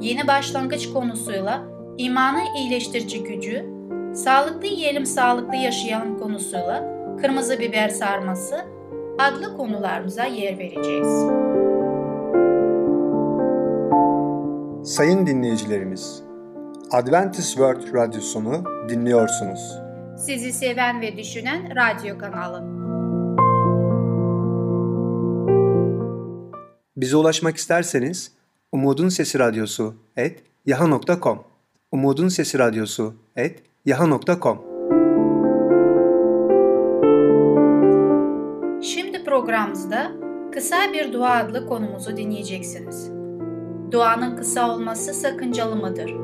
yeni başlangıç konusuyla imanı iyileştirici gücü, sağlıklı yiyelim sağlıklı yaşayalım konusuyla kırmızı biber sarması adlı konularımıza yer vereceğiz. Sayın dinleyicilerimiz, Adventist World Radyosunu dinliyorsunuz. Sizi seven ve düşünen radyo kanalı. Bize ulaşmak isterseniz Umutun Sesi Radyosu et yaha.com Umutun Sesi Radyosu et yaha.com Şimdi programımızda kısa bir dua adlı konumuzu dinleyeceksiniz. Duanın kısa olması sakıncalı mıdır?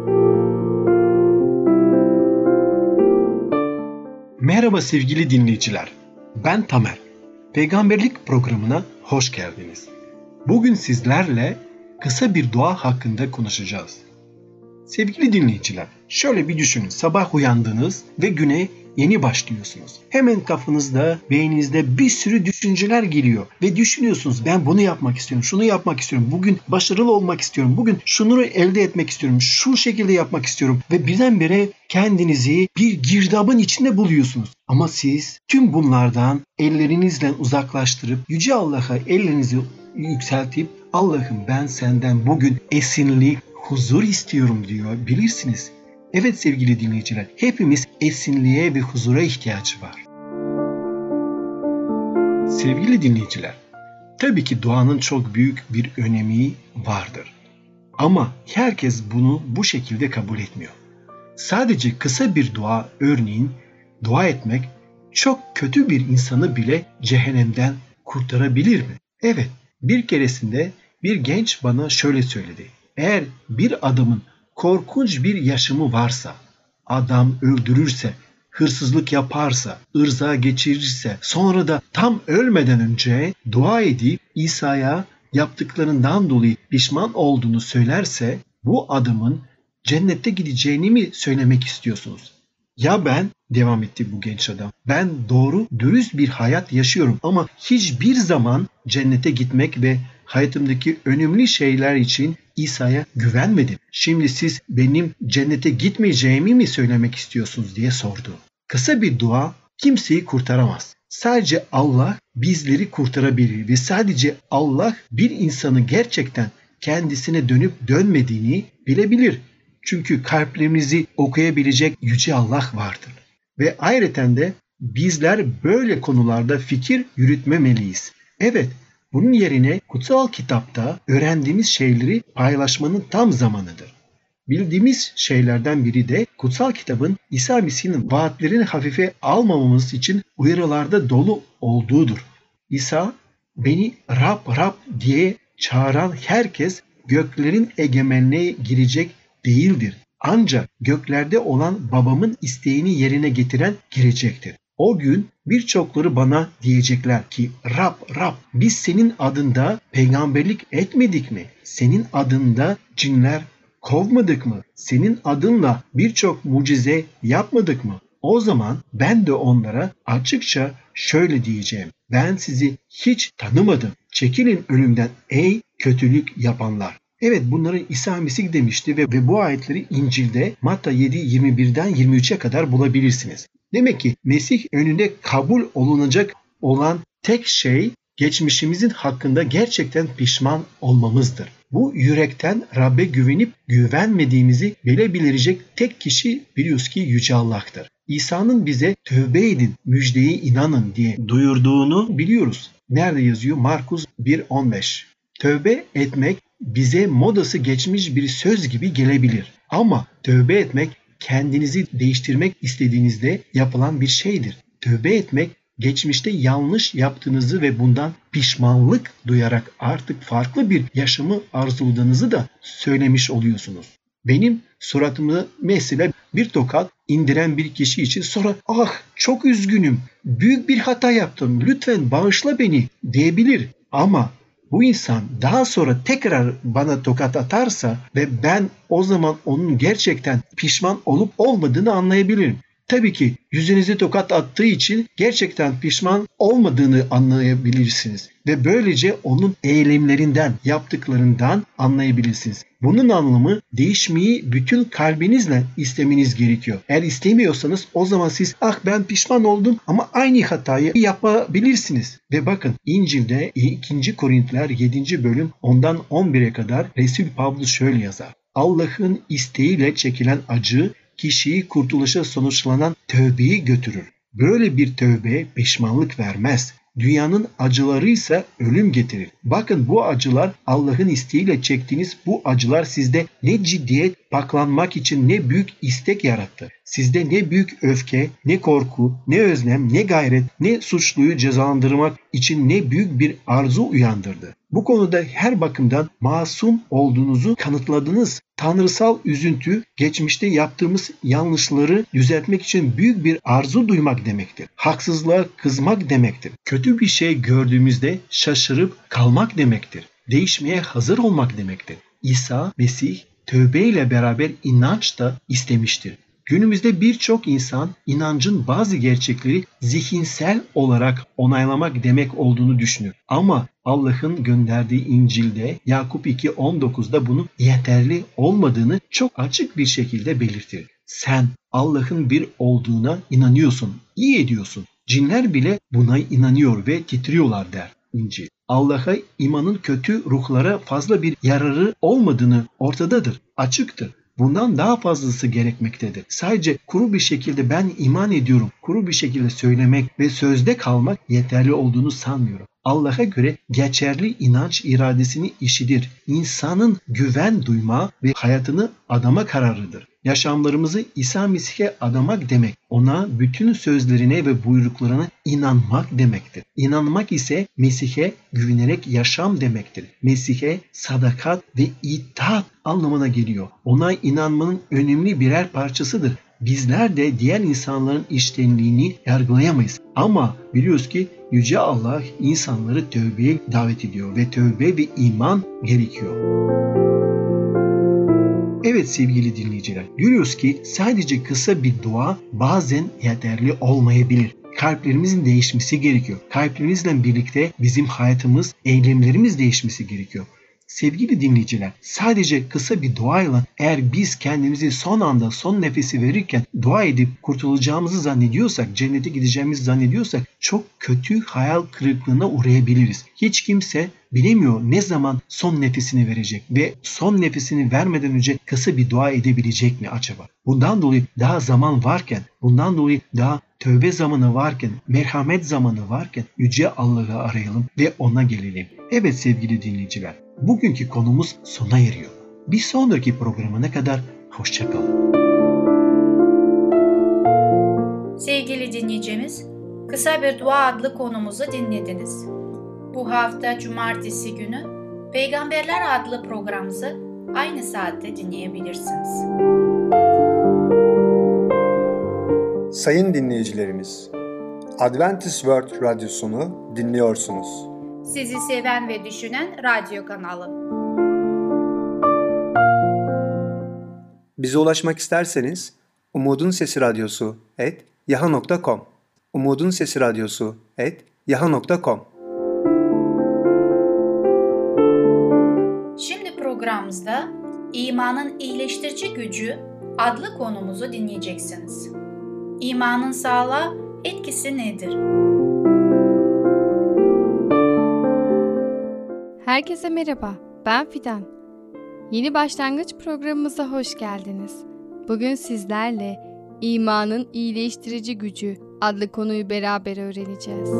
Merhaba sevgili dinleyiciler. Ben Tamer. Peygamberlik programına hoş geldiniz. Bugün sizlerle kısa bir dua hakkında konuşacağız. Sevgili dinleyiciler, şöyle bir düşünün. Sabah uyandınız ve güne yeni başlıyorsunuz. Hemen kafanızda, beyninizde bir sürü düşünceler geliyor ve düşünüyorsunuz ben bunu yapmak istiyorum, şunu yapmak istiyorum, bugün başarılı olmak istiyorum, bugün şunu elde etmek istiyorum, şu şekilde yapmak istiyorum ve birdenbire kendinizi bir girdabın içinde buluyorsunuz. Ama siz tüm bunlardan ellerinizle uzaklaştırıp Yüce Allah'a ellerinizi yükseltip Allah'ım ben senden bugün esinlik, huzur istiyorum diyor bilirsiniz. Evet sevgili dinleyiciler, hepimiz esinliğe ve huzura ihtiyacı var. Sevgili dinleyiciler, tabii ki duanın çok büyük bir önemi vardır. Ama herkes bunu bu şekilde kabul etmiyor. Sadece kısa bir dua örneğin dua etmek çok kötü bir insanı bile cehennemden kurtarabilir mi? Evet, bir keresinde bir genç bana şöyle söyledi. Eğer bir adamın korkunç bir yaşamı varsa, adam öldürürse, hırsızlık yaparsa, ırza geçirirse, sonra da tam ölmeden önce dua edip İsa'ya yaptıklarından dolayı pişman olduğunu söylerse, bu adamın cennette gideceğini mi söylemek istiyorsunuz? Ya ben, devam etti bu genç adam, ben doğru, dürüst bir hayat yaşıyorum ama hiçbir zaman cennete gitmek ve hayatımdaki önemli şeyler için İsa'ya güvenmedim. Şimdi siz benim cennete gitmeyeceğimi mi söylemek istiyorsunuz diye sordu. Kısa bir dua kimseyi kurtaramaz. Sadece Allah bizleri kurtarabilir ve sadece Allah bir insanı gerçekten kendisine dönüp dönmediğini bilebilir. Çünkü kalplerimizi okuyabilecek yüce Allah vardır. Ve ayrıca de bizler böyle konularda fikir yürütmemeliyiz. Evet bunun yerine kutsal kitapta öğrendiğimiz şeyleri paylaşmanın tam zamanıdır. Bildiğimiz şeylerden biri de kutsal kitabın İsa Mesih'in vaatlerini hafife almamamız için uyarılarda dolu olduğudur. İsa beni Rab Rab diye çağıran herkes göklerin egemenliğe girecek değildir. Ancak göklerde olan babamın isteğini yerine getiren girecektir. O gün birçokları bana diyecekler ki Rab Rab biz senin adında peygamberlik etmedik mi? Senin adında cinler kovmadık mı? Senin adınla birçok mucize yapmadık mı? O zaman ben de onlara açıkça şöyle diyeceğim. Ben sizi hiç tanımadım. Çekilin önümden ey kötülük yapanlar. Evet bunları İsa Mesih demişti ve, ve bu ayetleri İncil'de Matta 7 21'den 23'e kadar bulabilirsiniz. Demek ki Mesih önünde kabul olunacak olan tek şey geçmişimizin hakkında gerçekten pişman olmamızdır. Bu yürekten Rabbe güvenip güvenmediğimizi bilebilecek tek kişi biliyoruz ki Yüce Allah'tır. İsa'nın bize tövbe edin, müjdeye inanın diye duyurduğunu biliyoruz. Nerede yazıyor? Markus 1.15 Tövbe etmek bize modası geçmiş bir söz gibi gelebilir. Ama tövbe etmek kendinizi değiştirmek istediğinizde yapılan bir şeydir. Tövbe etmek geçmişte yanlış yaptığınızı ve bundan pişmanlık duyarak artık farklı bir yaşamı arzuladığınızı da söylemiş oluyorsunuz. Benim suratımı mesela bir tokat indiren bir kişi için sonra ah çok üzgünüm, büyük bir hata yaptım, lütfen bağışla beni diyebilir. Ama bu insan daha sonra tekrar bana tokat atarsa ve ben o zaman onun gerçekten pişman olup olmadığını anlayabilirim. Tabii ki yüzünüze tokat attığı için gerçekten pişman olmadığını anlayabilirsiniz ve böylece onun eylemlerinden, yaptıklarından anlayabilirsiniz. Bunun anlamı değişmeyi bütün kalbinizle istemeniz gerekiyor. Eğer istemiyorsanız o zaman siz ah ben pişman oldum ama aynı hatayı yapabilirsiniz. Ve bakın İncil'de 2. Korintiler 7. bölüm ondan 11'e kadar Resul Pavlus şöyle yazar. Allah'ın isteğiyle çekilen acı kişiyi kurtuluşa sonuçlanan tövbeyi götürür. Böyle bir tövbe pişmanlık vermez. Dünyanın acıları ise ölüm getirir. Bakın bu acılar Allah'ın isteğiyle çektiğiniz bu acılar sizde ne ciddiyet paklanmak için ne büyük istek yarattı. Sizde ne büyük öfke, ne korku, ne özlem, ne gayret, ne suçluyu cezalandırmak için ne büyük bir arzu uyandırdı. Bu konuda her bakımdan masum olduğunuzu kanıtladınız. Tanrısal üzüntü geçmişte yaptığımız yanlışları düzeltmek için büyük bir arzu duymak demektir. Haksızlığa kızmak demektir. Kötü bir şey gördüğümüzde şaşırıp kalmak demektir. Değişmeye hazır olmak demektir. İsa Mesih tövbe ile beraber inanç da istemiştir. Günümüzde birçok insan inancın bazı gerçekleri zihinsel olarak onaylamak demek olduğunu düşünür. Ama Allah'ın gönderdiği İncil'de Yakup 2.19'da bunun yeterli olmadığını çok açık bir şekilde belirtir. Sen Allah'ın bir olduğuna inanıyorsun, iyi ediyorsun. Cinler bile buna inanıyor ve titriyorlar der İncil. Allah'a imanın kötü ruhlara fazla bir yararı olmadığını ortadadır, açıktır. Bundan daha fazlası gerekmektedir. Sadece kuru bir şekilde ben iman ediyorum, kuru bir şekilde söylemek ve sözde kalmak yeterli olduğunu sanmıyorum. Allah'a göre geçerli inanç iradesini işidir. İnsanın güven duyma ve hayatını adama kararıdır. Yaşamlarımızı İsa Mesih'e adamak demek, ona bütün sözlerine ve buyruklarına inanmak demektir. İnanmak ise Mesih'e güvenerek yaşam demektir. Mesih'e sadakat ve itaat anlamına geliyor. Ona inanmanın önemli birer parçasıdır. Bizler de diğer insanların iştenliğini yargılayamayız. Ama biliyoruz ki Yüce Allah insanları tövbeye davet ediyor ve tövbe ve iman gerekiyor. Evet sevgili dinleyiciler, görüyoruz ki sadece kısa bir dua bazen yeterli olmayabilir. Kalplerimizin değişmesi gerekiyor. Kalplerimizle birlikte bizim hayatımız, eylemlerimiz değişmesi gerekiyor. Sevgili dinleyiciler, sadece kısa bir duayla eğer biz kendimizi son anda son nefesi verirken dua edip kurtulacağımızı zannediyorsak, cennete gideceğimizi zannediyorsak çok kötü hayal kırıklığına uğrayabiliriz. Hiç kimse bilemiyor ne zaman son nefesini verecek ve son nefesini vermeden önce kısa bir dua edebilecek mi acaba? Bundan dolayı daha zaman varken, bundan dolayı daha tövbe zamanı varken, merhamet zamanı varken Yüce Allah'ı arayalım ve ona gelelim. Evet sevgili dinleyiciler, bugünkü konumuz sona eriyor. Bir sonraki programına kadar hoşçakalın. Sevgili dinleyicimiz, Kısa Bir Dua adlı konumuzu dinlediniz. Bu hafta Cumartesi günü Peygamberler adlı programımızı aynı saatte dinleyebilirsiniz. Sayın dinleyicilerimiz, Adventist World Radyosunu dinliyorsunuz. Sizi seven ve düşünen radyo kanalı. Bize ulaşmak isterseniz Umutun Sesi Radyosu et yaha.com Umutun Sesi Radyosu et yaha.com Şimdi programımızda İmanın iyileştirici gücü adlı konumuzu dinleyeceksiniz. İmanın sağlığa etkisi nedir? Herkese merhaba, ben Fidan. Yeni başlangıç programımıza hoş geldiniz. Bugün sizlerle İmanın iyileştirici gücü adlı konuyu beraber öğreneceğiz.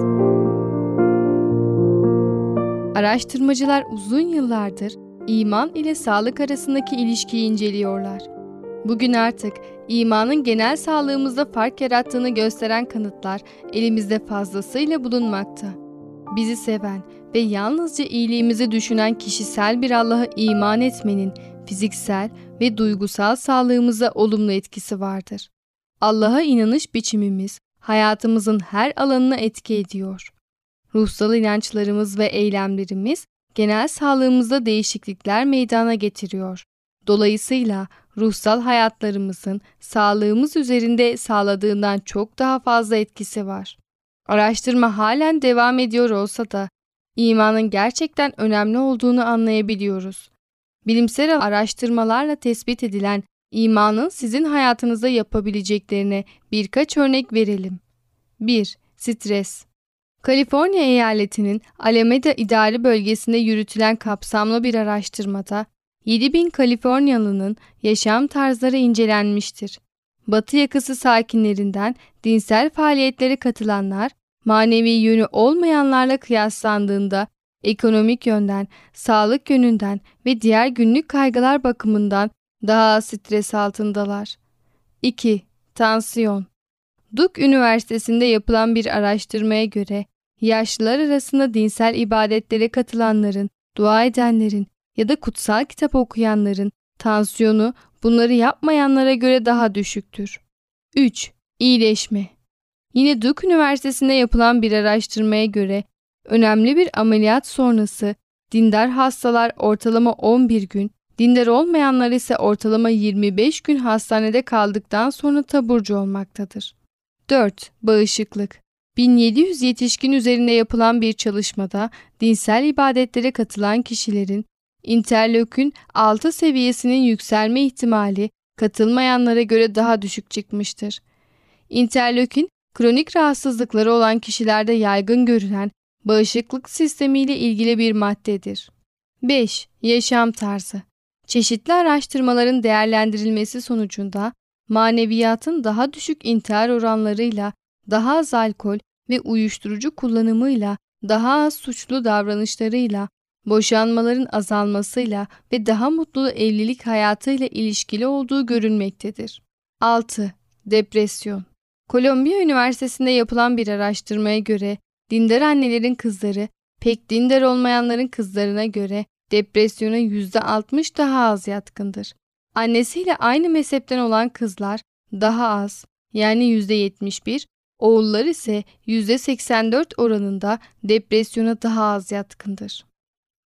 Araştırmacılar uzun yıllardır iman ile sağlık arasındaki ilişkiyi inceliyorlar. Bugün artık imanın genel sağlığımızda fark yarattığını gösteren kanıtlar elimizde fazlasıyla bulunmakta. Bizi seven ve yalnızca iyiliğimizi düşünen kişisel bir Allah'a iman etmenin fiziksel ve duygusal sağlığımıza olumlu etkisi vardır. Allah'a inanış biçimimiz hayatımızın her alanına etki ediyor. Ruhsal inançlarımız ve eylemlerimiz genel sağlığımızda değişiklikler meydana getiriyor. Dolayısıyla ruhsal hayatlarımızın sağlığımız üzerinde sağladığından çok daha fazla etkisi var. Araştırma halen devam ediyor olsa da imanın gerçekten önemli olduğunu anlayabiliyoruz. Bilimsel araştırmalarla tespit edilen imanın sizin hayatınızda yapabileceklerine birkaç örnek verelim. 1. Stres Kaliforniya eyaletinin Alameda İdari Bölgesi'nde yürütülen kapsamlı bir araştırmada 7000 Kaliforniyalı'nın yaşam tarzları incelenmiştir. Batı yakası sakinlerinden dinsel faaliyetlere katılanlar, manevi yönü olmayanlarla kıyaslandığında ekonomik yönden, sağlık yönünden ve diğer günlük kaygılar bakımından daha stres altındalar. 2. Tansiyon Duke Üniversitesi'nde yapılan bir araştırmaya göre yaşlılar arasında dinsel ibadetlere katılanların, dua edenlerin ya da kutsal kitap okuyanların tansiyonu bunları yapmayanlara göre daha düşüktür. 3. İyileşme Yine Duke Üniversitesi'nde yapılan bir araştırmaya göre önemli bir ameliyat sonrası dindar hastalar ortalama 11 gün, dindar olmayanlar ise ortalama 25 gün hastanede kaldıktan sonra taburcu olmaktadır. 4. Bağışıklık 1700 yetişkin üzerinde yapılan bir çalışmada dinsel ibadetlere katılan kişilerin interleukin 6 seviyesinin yükselme ihtimali katılmayanlara göre daha düşük çıkmıştır. Interleukin, kronik rahatsızlıkları olan kişilerde yaygın görülen bağışıklık sistemiyle ilgili bir maddedir. 5. Yaşam tarzı Çeşitli araştırmaların değerlendirilmesi sonucunda maneviyatın daha düşük intihar oranlarıyla, daha az alkol ve uyuşturucu kullanımıyla, daha az suçlu davranışlarıyla, boşanmaların azalmasıyla ve daha mutlu evlilik hayatıyla ilişkili olduğu görülmektedir. 6. Depresyon Kolombiya Üniversitesi'nde yapılan bir araştırmaya göre dindar annelerin kızları pek dindar olmayanların kızlarına göre depresyona %60 daha az yatkındır. Annesiyle aynı mezhepten olan kızlar daha az yani %71, oğullar ise %84 oranında depresyona daha az yatkındır.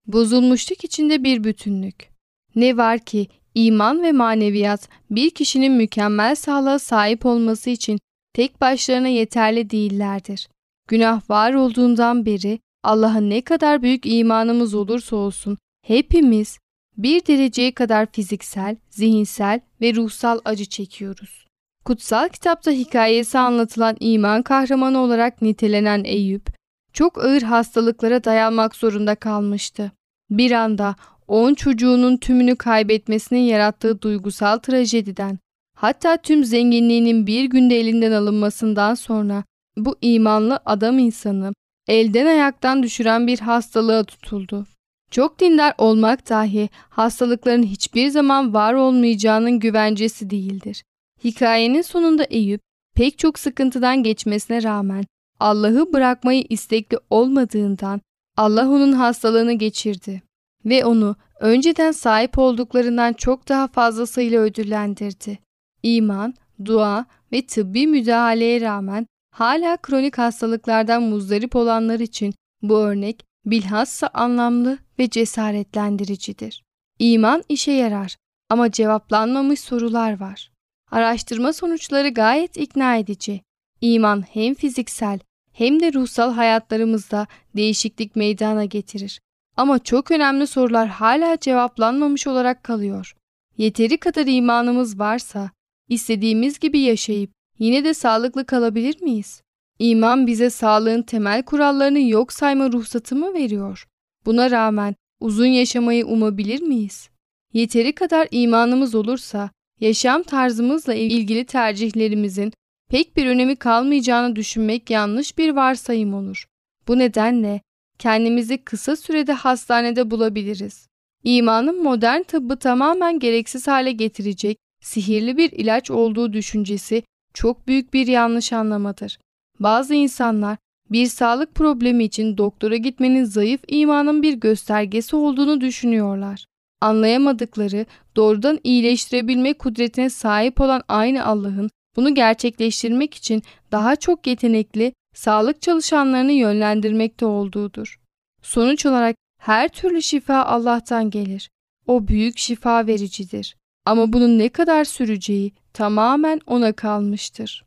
Bozulmuşluk içinde bir bütünlük. Ne var ki iman ve maneviyat bir kişinin mükemmel sağlığa sahip olması için tek başlarına yeterli değillerdir. Günah var olduğundan beri Allah'a ne kadar büyük imanımız olursa olsun hepimiz bir dereceye kadar fiziksel, zihinsel ve ruhsal acı çekiyoruz. Kutsal kitapta hikayesi anlatılan iman kahramanı olarak nitelenen Eyüp, çok ağır hastalıklara dayanmak zorunda kalmıştı. Bir anda on çocuğunun tümünü kaybetmesinin yarattığı duygusal trajediden, hatta tüm zenginliğinin bir günde elinden alınmasından sonra bu imanlı adam insanı elden ayaktan düşüren bir hastalığa tutuldu. Çok dindar olmak dahi hastalıkların hiçbir zaman var olmayacağının güvencesi değildir. Hikayenin sonunda Eyüp pek çok sıkıntıdan geçmesine rağmen Allah'ı bırakmayı istekli olmadığından Allah onun hastalığını geçirdi ve onu önceden sahip olduklarından çok daha fazlasıyla ödüllendirdi. İman, dua ve tıbbi müdahaleye rağmen hala kronik hastalıklardan muzdarip olanlar için bu örnek bilhassa anlamlı ve cesaretlendiricidir. İman işe yarar ama cevaplanmamış sorular var. Araştırma sonuçları gayet ikna edici. İman hem fiziksel hem de ruhsal hayatlarımızda değişiklik meydana getirir. Ama çok önemli sorular hala cevaplanmamış olarak kalıyor. Yeteri kadar imanımız varsa istediğimiz gibi yaşayıp yine de sağlıklı kalabilir miyiz? İman bize sağlığın temel kurallarını yok sayma ruhsatı mı veriyor? Buna rağmen uzun yaşamayı umabilir miyiz? Yeteri kadar imanımız olursa yaşam tarzımızla ilgili tercihlerimizin pek bir önemi kalmayacağını düşünmek yanlış bir varsayım olur. Bu nedenle kendimizi kısa sürede hastanede bulabiliriz. İmanın modern tıbbı tamamen gereksiz hale getirecek sihirli bir ilaç olduğu düşüncesi çok büyük bir yanlış anlamadır. Bazı insanlar bir sağlık problemi için doktora gitmenin zayıf imanın bir göstergesi olduğunu düşünüyorlar. Anlayamadıkları, doğrudan iyileştirebilme kudretine sahip olan aynı Allah'ın bunu gerçekleştirmek için daha çok yetenekli sağlık çalışanlarını yönlendirmekte olduğudur. Sonuç olarak her türlü şifa Allah'tan gelir. O büyük şifa vericidir. Ama bunun ne kadar süreceği tamamen ona kalmıştır.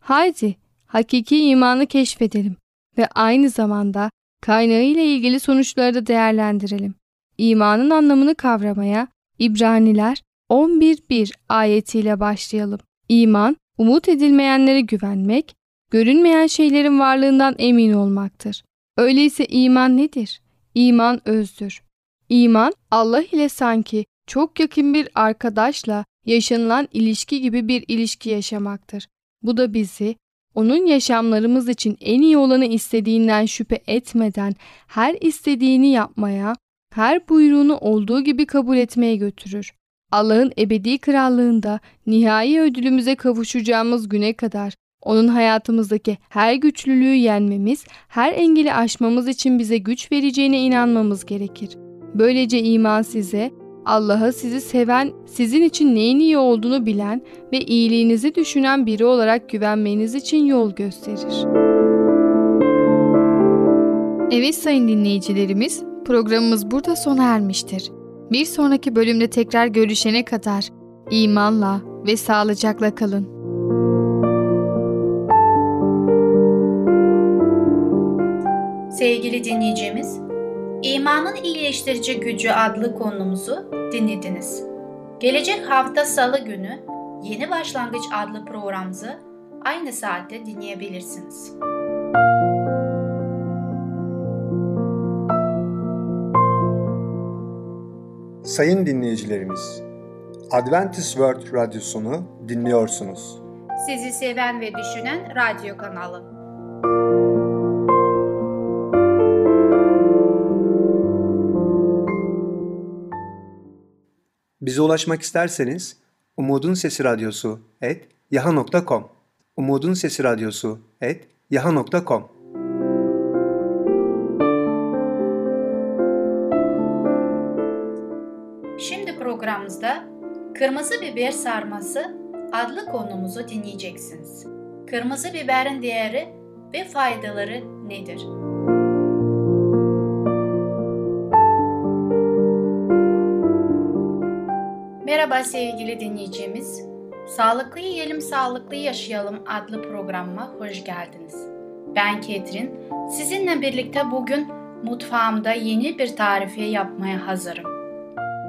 Haydi hakiki imanı keşfedelim ve aynı zamanda kaynağı ile ilgili sonuçları da değerlendirelim. İmanın anlamını kavramaya İbraniler 11.1 ayetiyle başlayalım. İman, umut edilmeyenlere güvenmek, görünmeyen şeylerin varlığından emin olmaktır. Öyleyse iman nedir? İman özdür. İman, Allah ile sanki çok yakın bir arkadaşla yaşanılan ilişki gibi bir ilişki yaşamaktır. Bu da bizi onun yaşamlarımız için en iyi olanı istediğinden şüphe etmeden her istediğini yapmaya, her buyruğunu olduğu gibi kabul etmeye götürür. Allah'ın ebedi krallığında nihai ödülümüze kavuşacağımız güne kadar onun hayatımızdaki her güçlülüğü yenmemiz, her engeli aşmamız için bize güç vereceğine inanmamız gerekir. Böylece iman size Allah'a sizi seven, sizin için neyin iyi olduğunu bilen ve iyiliğinizi düşünen biri olarak güvenmeniz için yol gösterir. Evet sayın dinleyicilerimiz, programımız burada sona ermiştir. Bir sonraki bölümde tekrar görüşene kadar imanla ve sağlıcakla kalın. Sevgili dinleyicimiz, İmanın İyileştirici Gücü adlı konumuzu dinlediniz. Gelecek hafta salı günü Yeni Başlangıç adlı programımızı aynı saatte dinleyebilirsiniz. Sayın dinleyicilerimiz, Adventist World Radyosunu dinliyorsunuz. Sizi seven ve düşünen radyo kanalı. Bize ulaşmak isterseniz Umutun Sesi Radyosu et yaha.com Umutun Sesi Radyosu et yaha.com Şimdi programımızda Kırmızı Biber Sarması adlı konumuzu dinleyeceksiniz. Kırmızı biberin değeri ve faydaları nedir? Merhaba sevgili dinleyicimiz. Sağlıklı Yiyelim Sağlıklı Yaşayalım adlı programıma hoş geldiniz. Ben Ketrin. Sizinle birlikte bugün mutfağımda yeni bir tarife yapmaya hazırım.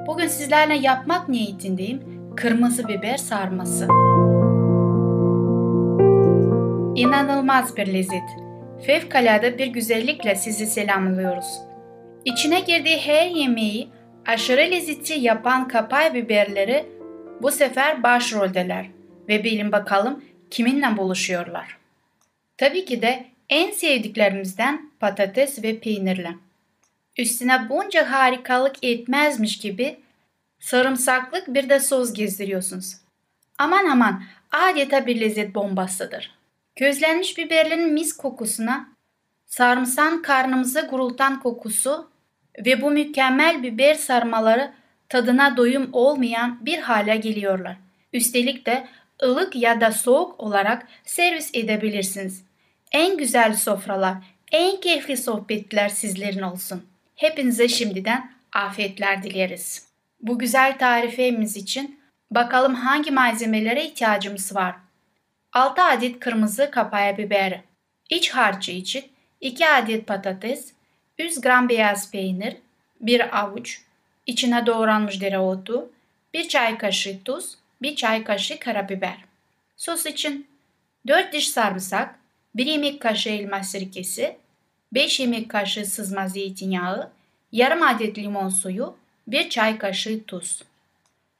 Bugün sizlerle yapmak niyetindeyim kırmızı biber sarması. İnanılmaz bir lezzet. Fevkalade bir güzellikle sizi selamlıyoruz. İçine girdiği her yemeği aşırı lezzetli yapan kapay biberleri bu sefer başroldeler ve bilin bakalım kiminle buluşuyorlar. Tabii ki de en sevdiklerimizden patates ve peynirle. Üstüne bunca harikalık etmezmiş gibi sarımsaklık bir de sos gezdiriyorsunuz. Aman aman adeta bir lezzet bombasıdır. Közlenmiş biberlerin mis kokusuna, sarımsan karnımıza gurultan kokusu ve bu mükemmel biber sarmaları tadına doyum olmayan bir hale geliyorlar. Üstelik de ılık ya da soğuk olarak servis edebilirsiniz. En güzel sofralar, en keyifli sohbetler sizlerin olsun. Hepinize şimdiden afiyetler dileriz. Bu güzel tarifemiz için bakalım hangi malzemelere ihtiyacımız var. 6 adet kırmızı kapaya biberi, iç harcı için 2 adet patates, 100 gram beyaz peynir, 1 avuç, içine doğranmış dereotu, 1 çay kaşığı tuz, 1 çay kaşığı karabiber. Sos için 4 diş sarımsak, 1 yemek kaşığı elma sirkesi, 5 yemek kaşığı sızma zeytinyağı, yarım adet limon suyu, 1 çay kaşığı tuz.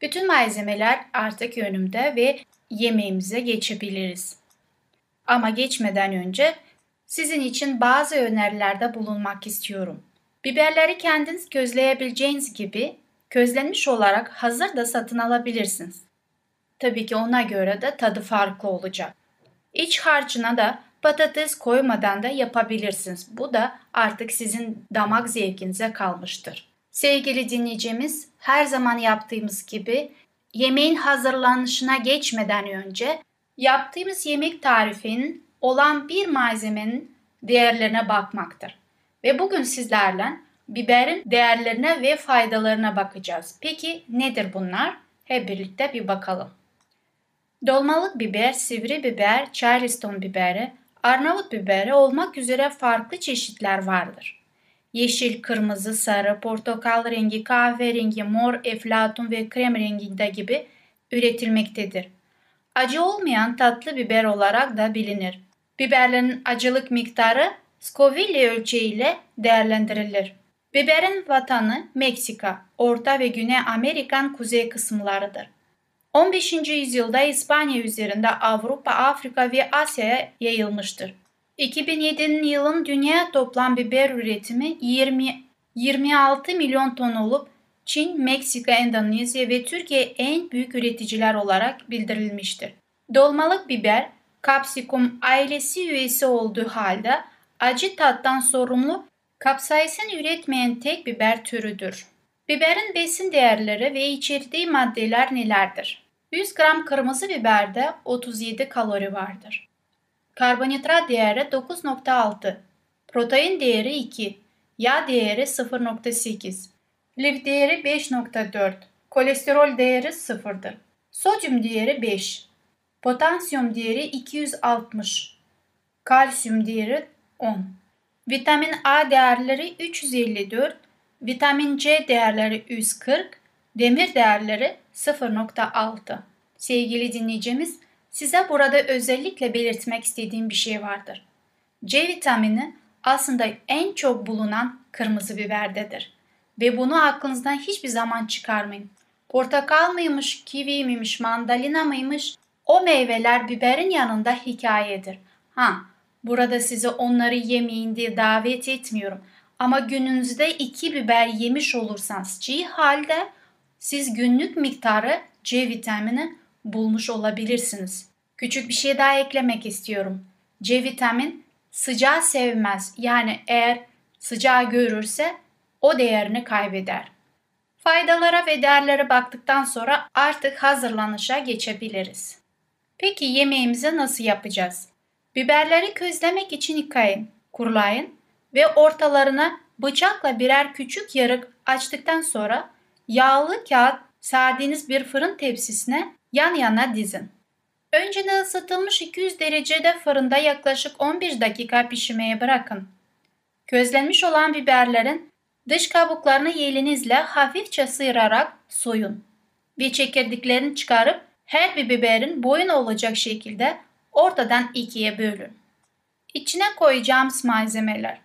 Bütün malzemeler artık önümde ve yemeğimize geçebiliriz. Ama geçmeden önce sizin için bazı önerilerde bulunmak istiyorum. Biberleri kendiniz közleyebileceğiniz gibi közlenmiş olarak hazır da satın alabilirsiniz. Tabii ki ona göre de tadı farklı olacak. İç harcına da patates koymadan da yapabilirsiniz. Bu da artık sizin damak zevkinize kalmıştır. Sevgili dinleyicimiz, her zaman yaptığımız gibi yemeğin hazırlanışına geçmeden önce yaptığımız yemek tarifinin olan bir malzemenin değerlerine bakmaktır. Ve bugün sizlerle biberin değerlerine ve faydalarına bakacağız. Peki nedir bunlar? Hep birlikte bir bakalım. Dolmalık biber, sivri biber, charleston biberi, Arnavut biberi olmak üzere farklı çeşitler vardır. Yeşil, kırmızı, sarı, portakal rengi, kahverengi, mor, eflatun ve krem renginde gibi üretilmektedir. Acı olmayan tatlı biber olarak da bilinir. Biberlerin acılık miktarı Scoville ölçeğiyle değerlendirilir. Biberin vatanı Meksika, Orta ve Güney Amerikan kuzey kısımlarıdır. 15. yüzyılda İspanya üzerinde Avrupa, Afrika ve Asya'ya yayılmıştır. 2007 yılın dünya toplam biber üretimi 20, 26 milyon ton olup Çin, Meksika, Endonezya ve Türkiye en büyük üreticiler olarak bildirilmiştir. Dolmalık biber, kapsikum ailesi üyesi olduğu halde acı tattan sorumlu kapsaisin üretmeyen tek biber türüdür. Biberin besin değerleri ve içerdiği maddeler nelerdir? 100 gram kırmızı biberde 37 kalori vardır. Karbonhidrat değeri 9.6, protein değeri 2, yağ değeri 0.8, lif değeri 5.4, kolesterol değeri 0'dır. Sodyum değeri 5, potasyum değeri 260, kalsiyum değeri 10. Vitamin A değerleri 354, vitamin C değerleri 140, demir değerleri 0.6. Sevgili dinleyicimiz, size burada özellikle belirtmek istediğim bir şey vardır. C vitamini aslında en çok bulunan kırmızı biberdedir. Ve bunu aklınızdan hiçbir zaman çıkarmayın. Portakal mıymış, kivi miymiş, mandalina mıymış o meyveler biberin yanında hikayedir. Ha, burada size onları yemeyin diye davet etmiyorum. Ama gününüzde iki biber yemiş olursanız çiğ halde siz günlük miktarı C vitamini bulmuş olabilirsiniz. Küçük bir şey daha eklemek istiyorum. C vitamin sıcağı sevmez. Yani eğer sıcağı görürse o değerini kaybeder. Faydalara ve değerlere baktıktan sonra artık hazırlanışa geçebiliriz. Peki yemeğimizi nasıl yapacağız? Biberleri közlemek için yıkayın, kurulayın ve ortalarına bıçakla birer küçük yarık açtıktan sonra yağlı kağıt serdiğiniz bir fırın tepsisine yan yana dizin. Önceden ısıtılmış 200 derecede fırında yaklaşık 11 dakika pişmeye bırakın. Közlenmiş olan biberlerin dış kabuklarını elinizle hafifçe sıyırarak soyun ve çekirdeklerini çıkarıp her bir biberin boyun olacak şekilde ortadan ikiye bölün. İçine koyacağımız malzemeler.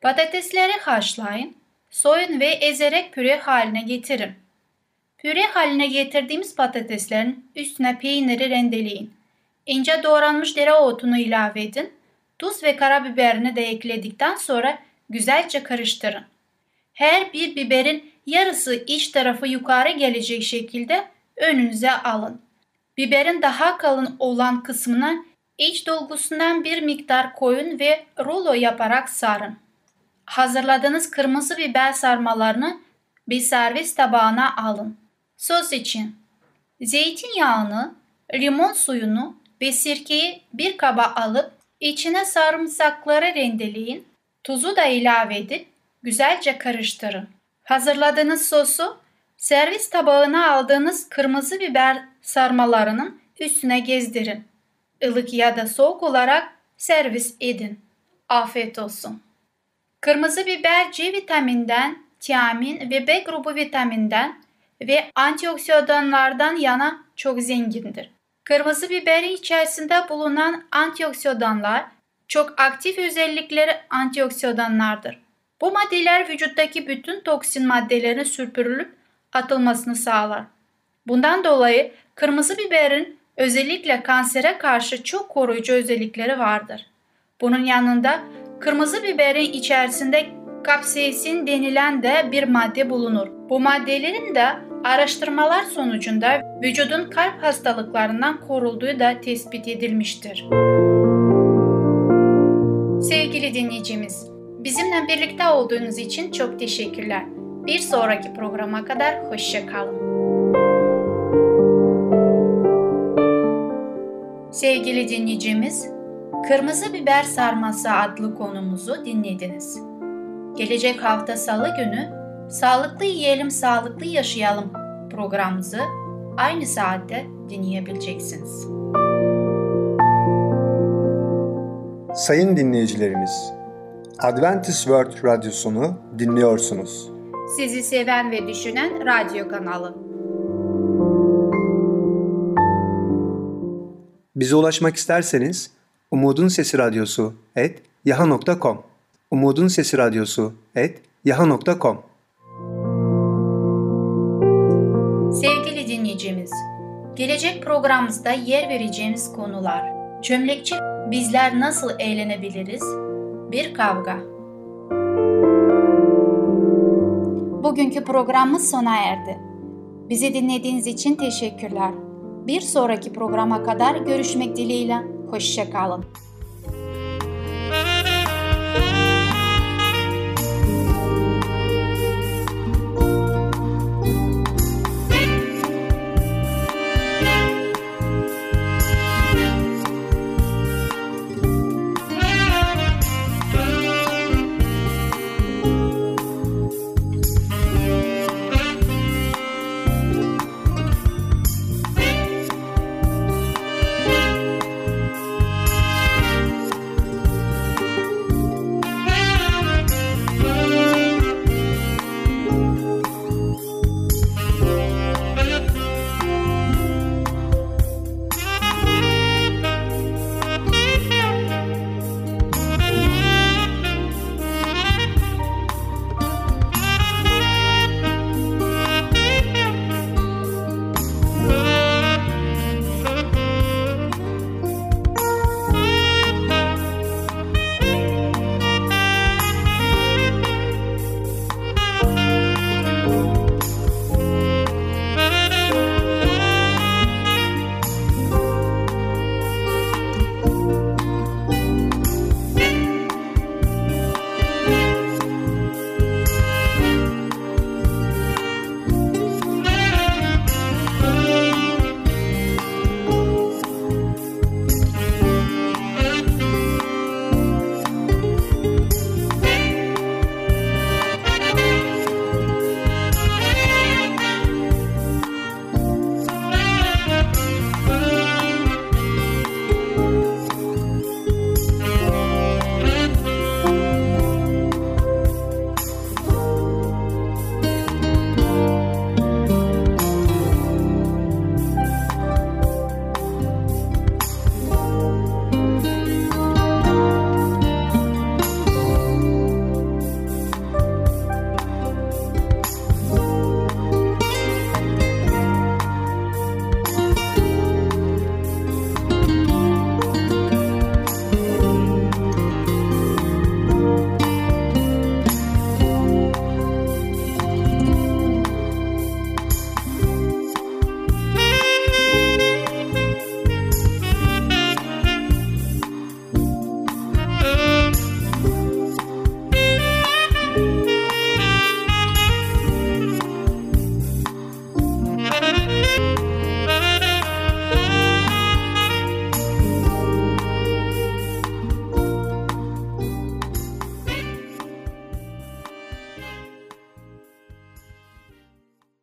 Patatesleri haşlayın, soyun ve ezerek püre haline getirin. Püre haline getirdiğimiz patateslerin üstüne peyniri rendeleyin. İnce doğranmış dereotunu ilave edin. Tuz ve karabiberini de ekledikten sonra güzelce karıştırın. Her bir biberin yarısı iç tarafı yukarı gelecek şekilde önünüze alın. Biberin daha kalın olan kısmına iç dolgusundan bir miktar koyun ve rulo yaparak sarın. Hazırladığınız kırmızı biber sarmalarını bir servis tabağına alın. Sos için zeytinyağını, limon suyunu ve sirkeyi bir kaba alıp içine sarımsakları rendeleyin. Tuzu da ilave edip güzelce karıştırın. Hazırladığınız sosu servis tabağına aldığınız kırmızı biber sarmalarının üstüne gezdirin. Ilık ya da soğuk olarak servis edin. Afiyet olsun. Kırmızı biber C vitaminden, tiamin ve B grubu vitaminden ve antioksidanlardan yana çok zengindir. Kırmızı biberin içerisinde bulunan antioksidanlar çok aktif özellikleri antioksidanlardır. Bu maddeler vücuttaki bütün toksin maddelerin süpürülüp atılmasını sağlar. Bundan dolayı kırmızı biberin özellikle kansere karşı çok koruyucu özellikleri vardır. Bunun yanında kırmızı biberin içerisinde kapsaisin denilen de bir madde bulunur. Bu maddelerin de araştırmalar sonucunda vücudun kalp hastalıklarından korulduğu da tespit edilmiştir. Sevgili dinleyicimiz, bizimle birlikte olduğunuz için çok teşekkürler. Bir sonraki programa kadar hoşça Sevgili dinleyicimiz, Kırmızı Biber Sarması adlı konumuzu dinlediniz. Gelecek hafta salı günü Sağlıklı Yiyelim Sağlıklı Yaşayalım programımızı aynı saatte dinleyebileceksiniz. Sayın dinleyicilerimiz, Adventist World Radyosunu dinliyorsunuz. Sizi seven ve düşünen radyo kanalı. Bize ulaşmak isterseniz Umutun Sesi Radyosu et yaha.com Umutun Sesi Radyosu et yaha.com Sevgili dinleyicimiz, gelecek programımızda yer vereceğimiz konular Çömlekçi bizler nasıl eğlenebiliriz? Bir kavga. Bugünkü programımız sona erdi. Bizi dinlediğiniz için teşekkürler. Bir sonraki programa kadar görüşmek dileğiyle. Hoşçakalın.